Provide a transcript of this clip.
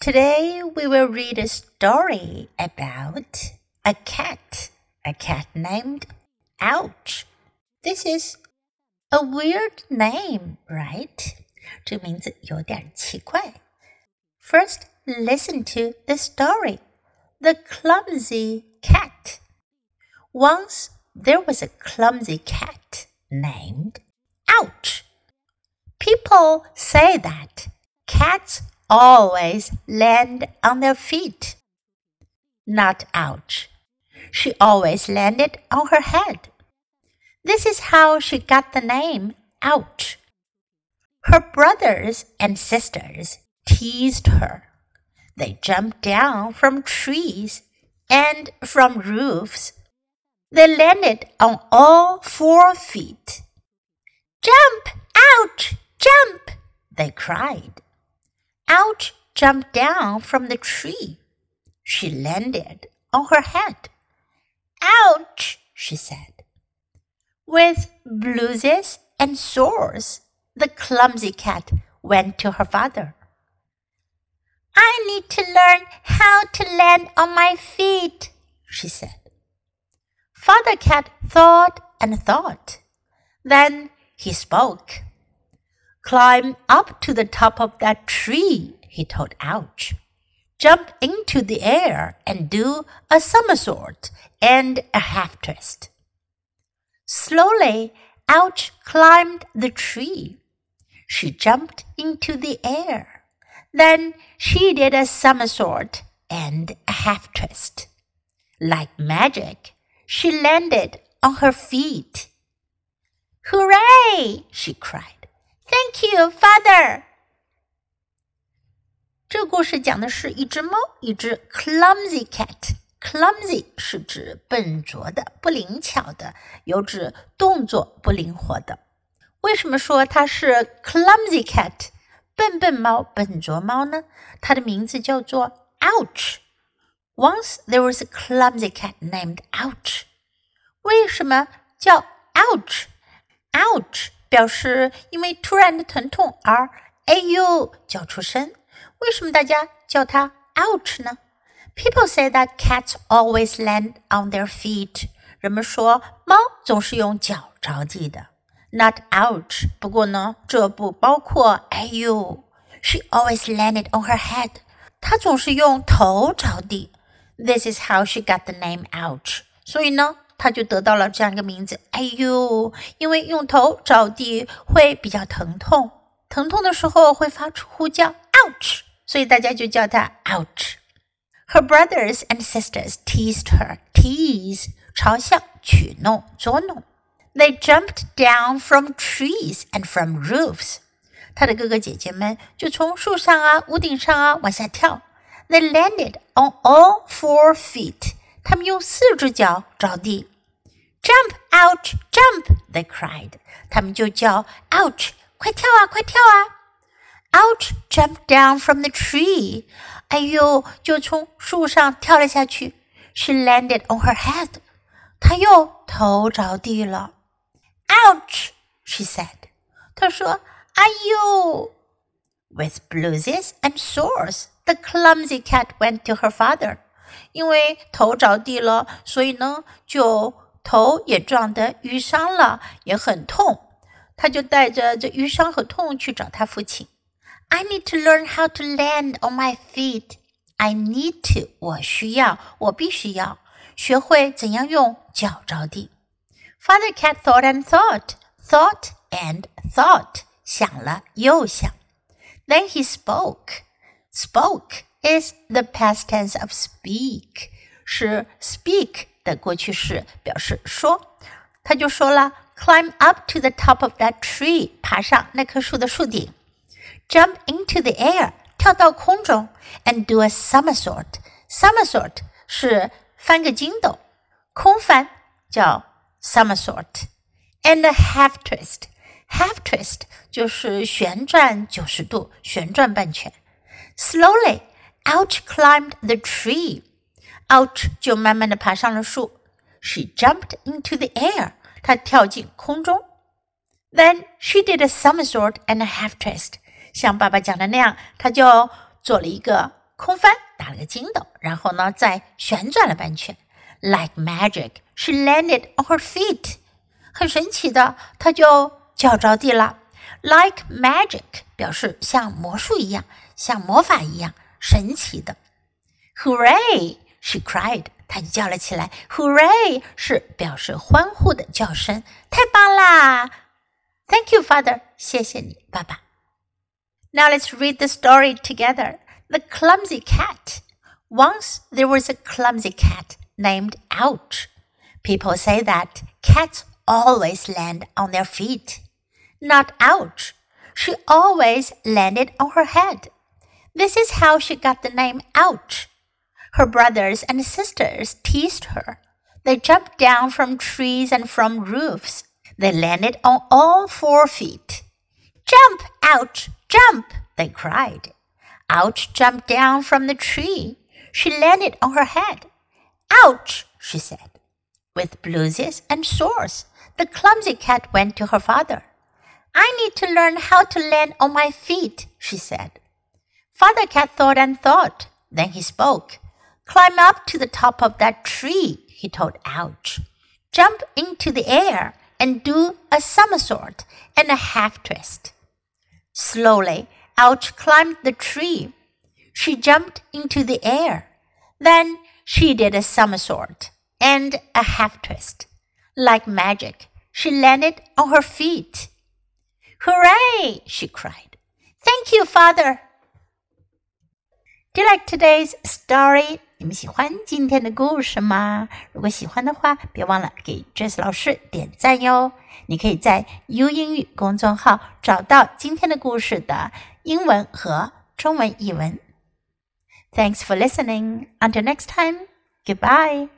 Today we will read a story about a cat, a cat named Ouch. This is a weird name, right? 这个名字有点奇怪。First, listen to the story. The clumsy cat. Once there was a clumsy cat named Ouch. People say that cats always land on their feet. Not ouch. She always landed on her head. This is how she got the name Ouch. Her brothers and sisters teased her. They jumped down from trees and from roofs. They landed on all four feet. Jump! Ouch! Jump! They cried. Ouch jumped down from the tree. She landed on her head. Ouch! she said. With bruises and sores, the clumsy cat went to her father. I need to learn how to land on my feet, she said. Father Cat thought and thought. Then he spoke. Climb up to the top of that tree, he told Ouch. Jump into the air and do a somersault and a half twist. Slowly, Ouch climbed the tree. She jumped into the air. Then she did a somersault and a half twist. Like magic, she landed on her feet. Hooray! she cried. Thank you, father. 这故事讲的是一只猫，一只 clumsy cat。clumsy 是指笨拙的、不灵巧的，有指动作不灵活的。为什么说它是 clumsy cat？笨笨猫、笨拙猫呢？它的名字叫做 Ouch。Once there was a clumsy cat named Ouch。为什么叫 Ouch？Ouch 表示因为突然的疼痛而哎呦叫出声。为什么大家叫它 Ouch 呢？People say that cats always land on their feet。人们说猫总是用脚着地的。Not ouch。不过呢，这不包括哎呦。She always landed on her head。她总是用头着地。This is how she got the name Ouch。所以呢， 她就得到了这样一个名字。哎呦，因为用头着地会比较疼痛，疼痛的时候会发出呼叫 Ouch。所以大家就叫她 Ouch。Her brothers and sisters teased her. Tease 嘲笑、取弄、捉弄。They jumped down from trees and from roofs. 她的哥哥姐姐们就从树上啊、屋顶上啊往下跳。They landed on all four feet. 他们用四只脚着地。Jump, ouch, jump! They cried. 他们就叫 Ouch，快跳啊，快跳啊！Ouch jumped down from the tree. 哎呦，就从树上跳了下去。She landed on her head. 她又头着地了。Ouch, she said. 她说：“哎呦。” With bruises and sores, the clumsy cat went to her father. 因为头着地了，所以呢，就头也撞得淤伤了，也很痛。他就带着这淤伤和痛去找他父亲。I need to learn how to land on my feet. I need to，我需要，我必须要学会怎样用脚着地。Father Cat thought and thought, thought and thought，想了又想。Then he spoke. Spoke is the past tense of speak，是 speak 的过去式，表示说。他就说了：“Climb up to the top of that tree，爬上那棵树的树顶。” jump into the air，跳到空中，and do a somersault。somersault 是翻个筋斗，空翻叫 somersault，and a half twist。half twist 就是旋转九十度，旋转半圈。Slowly, Ouch climbed the tree. Ouch 就慢慢的爬上了树。She jumped into the air. 她跳进空中。Then she did a somersault and a half twist. 像爸爸讲的那样，她就做了一个空翻，打了个筋斗，然后呢，再旋转了半圈。Like magic, she landed on her feet. 很神奇的，她就脚着地了。Like magic 表示像魔术一样，像魔法一样。神奇的。Hooray! She cried. 她就叫了起来。Hooray 是表示欢呼的叫声。太棒啦！Thank you, Father. 谢谢你，爸爸。Now let's read the story together. The clumsy cat. Once there was a clumsy cat named Ouch. People say that cats always land on their feet. Not ouch. She always landed on her head. This is how she got the name Ouch. Her brothers and sisters teased her. They jumped down from trees and from roofs. They landed on all four feet. Jump, Ouch, jump, they cried. Ouch jumped down from the tree. She landed on her head. Ouch, she said. With bruises and sores, the clumsy cat went to her father. I need to learn how to land on my feet, she said. Father Cat thought and thought. Then he spoke. Climb up to the top of that tree, he told Ouch. Jump into the air and do a somersault and a half twist. Slowly, Ouch climbed the tree. She jumped into the air. Then she did a somersault and a half twist. Like magic, she landed on her feet. Hooray! she cried. Thank you, Father. Do you like today's story? 你们喜欢今天的故事吗？如果喜欢的话，别忘了给 Jess 老师点赞哟。你可以在 U 英语公众号找到今天的故事的英文和中文译文。Thanks for listening. Until next time. Goodbye.